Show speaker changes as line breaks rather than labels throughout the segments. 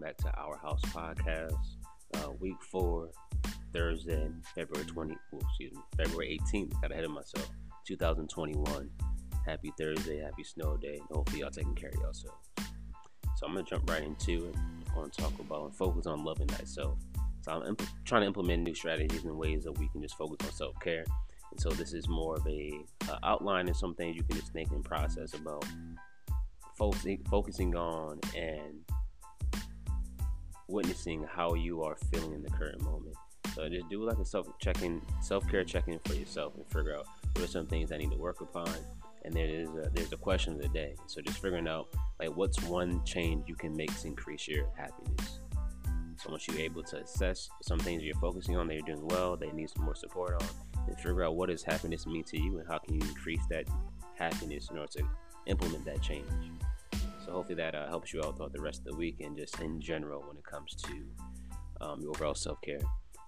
welcome back to Our House Podcast. Uh, week four, Thursday, February 20, well, excuse me, February 18th. Got ahead of myself. 2021. Happy Thursday, happy snow day. and Hopefully, y'all taking care of yourselves. So, I'm to jump right into it. I want to talk about and focus on loving thyself. So, I'm imp- trying to implement new strategies and ways that we can just focus on self care. And so, this is more of a uh, outline and some things you can just think and process about focusing focusing on and witnessing how you are feeling in the current moment. So just do like a self checking, self care checking for yourself, and figure out what are some things I need to work upon. And there is a, there's a question of the day. So just figuring out like what's one change you can make to increase your happiness. So once you're able to assess some things you're focusing on that you're doing well, they need some more support on, and figure out what does happiness mean to you and how can you increase that happiness in order to implement that change. Hopefully that uh, helps you out throughout the rest of the week and just in general when it comes to um, your overall self care.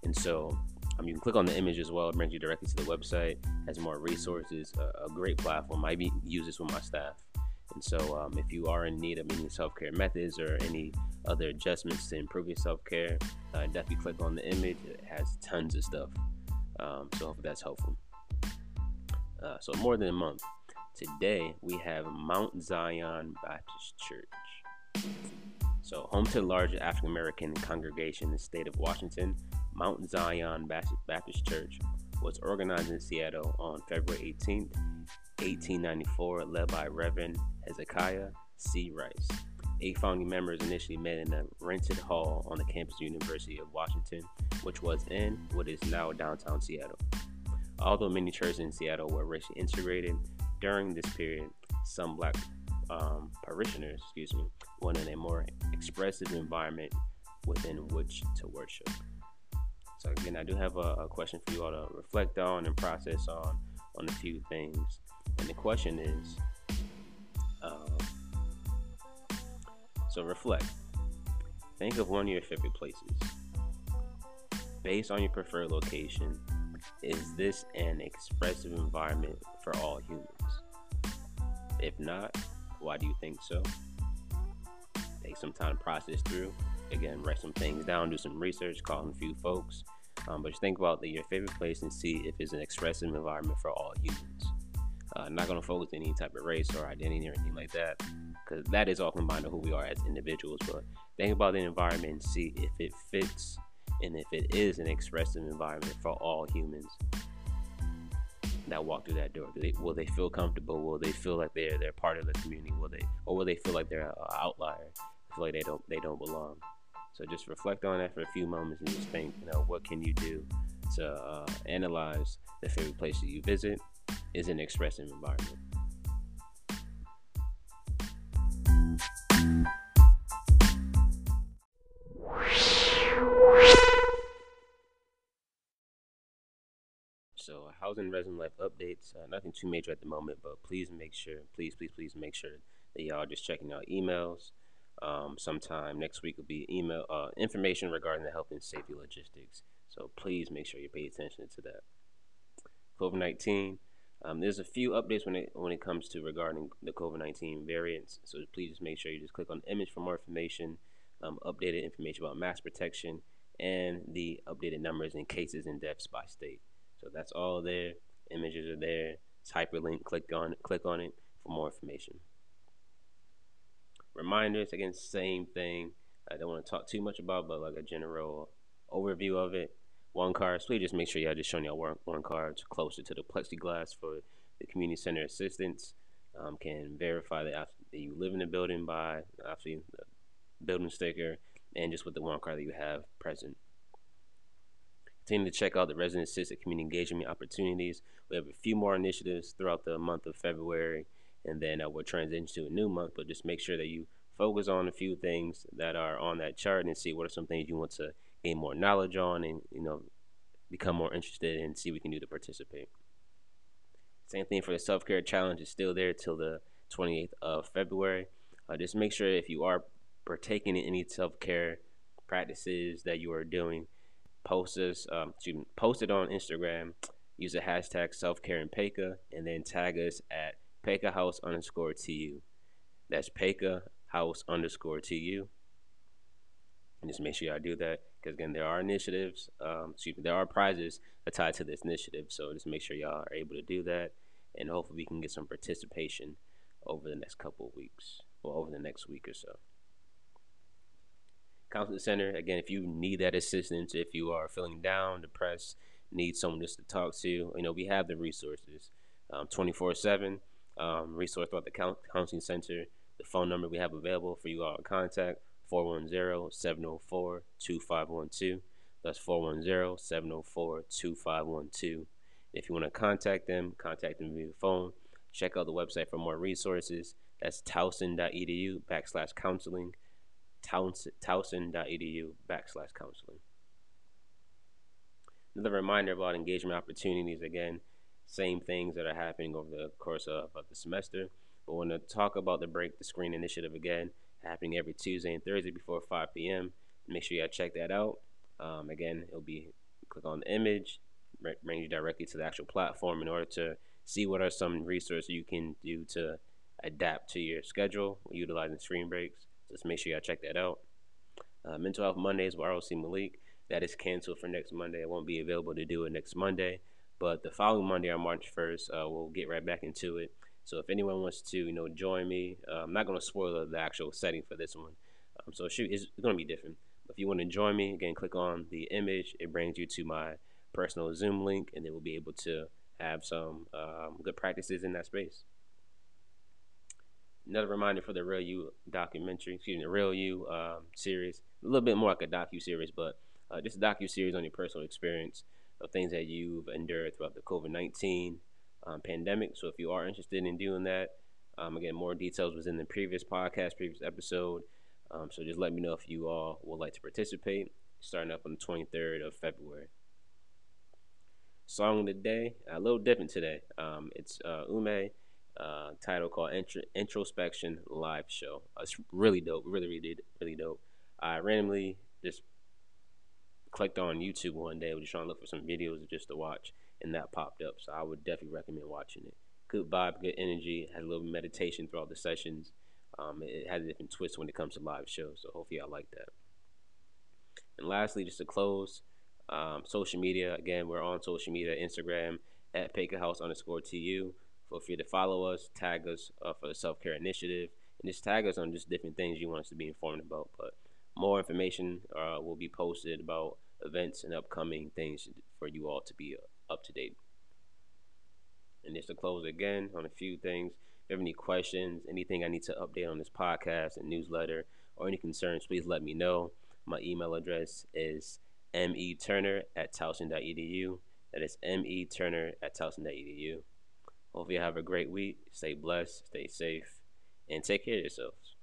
And so um, you can click on the image as well. It brings you directly to the website. Has more resources. A, a great platform. I use this with my staff. And so um, if you are in need of any self care methods or any other adjustments to improve your self care, uh, definitely click on the image. It has tons of stuff. Um, so hopefully that's helpful. Uh, so more than a month. Today we have Mount Zion Baptist Church. So, home to the largest African American congregation in the state of Washington, Mount Zion Baptist Church was organized in Seattle on February 18, 1894, led by Reverend Hezekiah C. Rice. Eight founding members initially met in a rented hall on the campus of the University of Washington, which was in what is now downtown Seattle. Although many churches in Seattle were racially integrated, during this period, some black um, parishioners, excuse me, wanted a more expressive environment within which to worship. So again, I do have a, a, question for you all to reflect on and process on on a few things. And the question is, um, so reflect. Think of one of your favorite places. Based on your preferred location, is this an expressive environment for all humans? If not, why do you think so? Take some time to process through. Again, write some things down, do some research, call a few folks. Um, but just think about the, your favorite place and see if it's an expressive environment for all humans. Uh, not going to focus on any type of race or identity or anything like that, because that is all combined to who we are as individuals. But think about the environment and see if it fits and if it is an expressive environment for all humans that walk through that door? Do they, will they feel comfortable? Will they feel like they're they're part of the community? Will they, or will they feel like they're an outlier? Feel like they don't they don't belong. So just reflect on that for a few moments and just think, you know, what can you do to uh, analyze the favorite places you visit is an expressive environment. So housing resident life updates. Uh, nothing too major at the moment, but please make sure, please, please, please make sure that y'all just checking out emails. Um, sometime next week will be email uh, information regarding the health and safety logistics. So please make sure you pay attention to that. COVID nineteen. Um, there's a few updates when it when it comes to regarding the COVID nineteen variants. So please just make sure you just click on the image for more information, um, updated information about mask protection, and the updated numbers and cases and deaths by state. So that's all there. Images are there. It's hyperlink. Click on it. Click on it for more information. Reminders again, same thing. I don't want to talk too much about, but like a general overview of it. One cards. Please just make sure y'all just showing y'all one, one cards closer to the plexiglass for the community center assistance. Um, can verify that, that you live in the building by actually the building sticker and just with the one card that you have present. Continue to check out the resident assisted community engagement opportunities. We have a few more initiatives throughout the month of February, and then uh, we'll transition to a new month. But just make sure that you focus on a few things that are on that chart and see what are some things you want to gain more knowledge on, and you know, become more interested and see what we can do to participate. Same thing for the self care challenge is still there till the 28th of February. Uh, just make sure if you are partaking in any self care practices that you are doing post us, um, to post it on Instagram. Use the hashtag self care and Paca, and then tag us at Paca House underscore TU. That's Paca House underscore TU. And just make sure y'all do that because again, there are initiatives. Um, excuse me, there are prizes tied to this initiative. So just make sure y'all are able to do that, and hopefully we can get some participation over the next couple of weeks or over the next week or so. Counseling Center, again, if you need that assistance, if you are feeling down, depressed, need someone just to talk to, you know, we have the resources um, 24 um, 7 um, resource throughout the counseling center. The phone number we have available for you all to contact 410 704 2512. That's 410 704 2512. If you want to contact them, contact them via phone. Check out the website for more resources. That's towson.edu backslash counseling. Towson.edu backslash counseling. Another reminder about engagement opportunities again, same things that are happening over the course of, of the semester. But want to talk about the Break the Screen initiative again, happening every Tuesday and Thursday before 5 p.m. Make sure you check that out. Um, again, it'll be click on the image, bring you directly to the actual platform in order to see what are some resources you can do to adapt to your schedule utilizing screen breaks. Just make sure y'all check that out. Uh, Mental Health Mondays with ROC Malik. That is canceled for next Monday. I won't be available to do it next Monday. But the following Monday on March 1st, uh, we'll get right back into it. So if anyone wants to, you know, join me, uh, I'm not going to spoil the actual setting for this one. Um, so shoot, it's going to be different. If you want to join me, again, click on the image. It brings you to my personal Zoom link, and then we'll be able to have some um, good practices in that space. Another reminder for the Real You documentary, excuse me, the Real You um, series, a little bit more like a docu series, but uh, just a docu series on your personal experience of things that you've endured throughout the COVID nineteen um, pandemic. So if you are interested in doing that, um, again, more details was in the previous podcast, previous episode. Um, so just let me know if you all would like to participate. Starting up on the 23rd of February. Song of the day, a little different today. Um, it's uh, UMI, uh, title called Intro- Introspection Live Show. Uh, it's really dope, really, really, really dope. I randomly just clicked on YouTube one day, was just trying to look for some videos just to watch, and that popped up. So I would definitely recommend watching it. Good vibe, good energy. Had a little meditation throughout the sessions. Um, it has a different twist when it comes to live shows. So hopefully I like that. And lastly, just to close, um, social media. Again, we're on social media, Instagram at Paca House underscore TU. Feel free to follow us, tag us uh, for the self care initiative, and just tag us on just different things you want us to be informed about. But more information uh, will be posted about events and upcoming things for you all to be up to date. And just to close again on a few things, if you have any questions, anything I need to update on this podcast and newsletter, or any concerns, please let me know. My email address is meturner at towson.edu. That is meturner at towson.edu. Hope you have a great week. Stay blessed, stay safe, and take care of yourselves.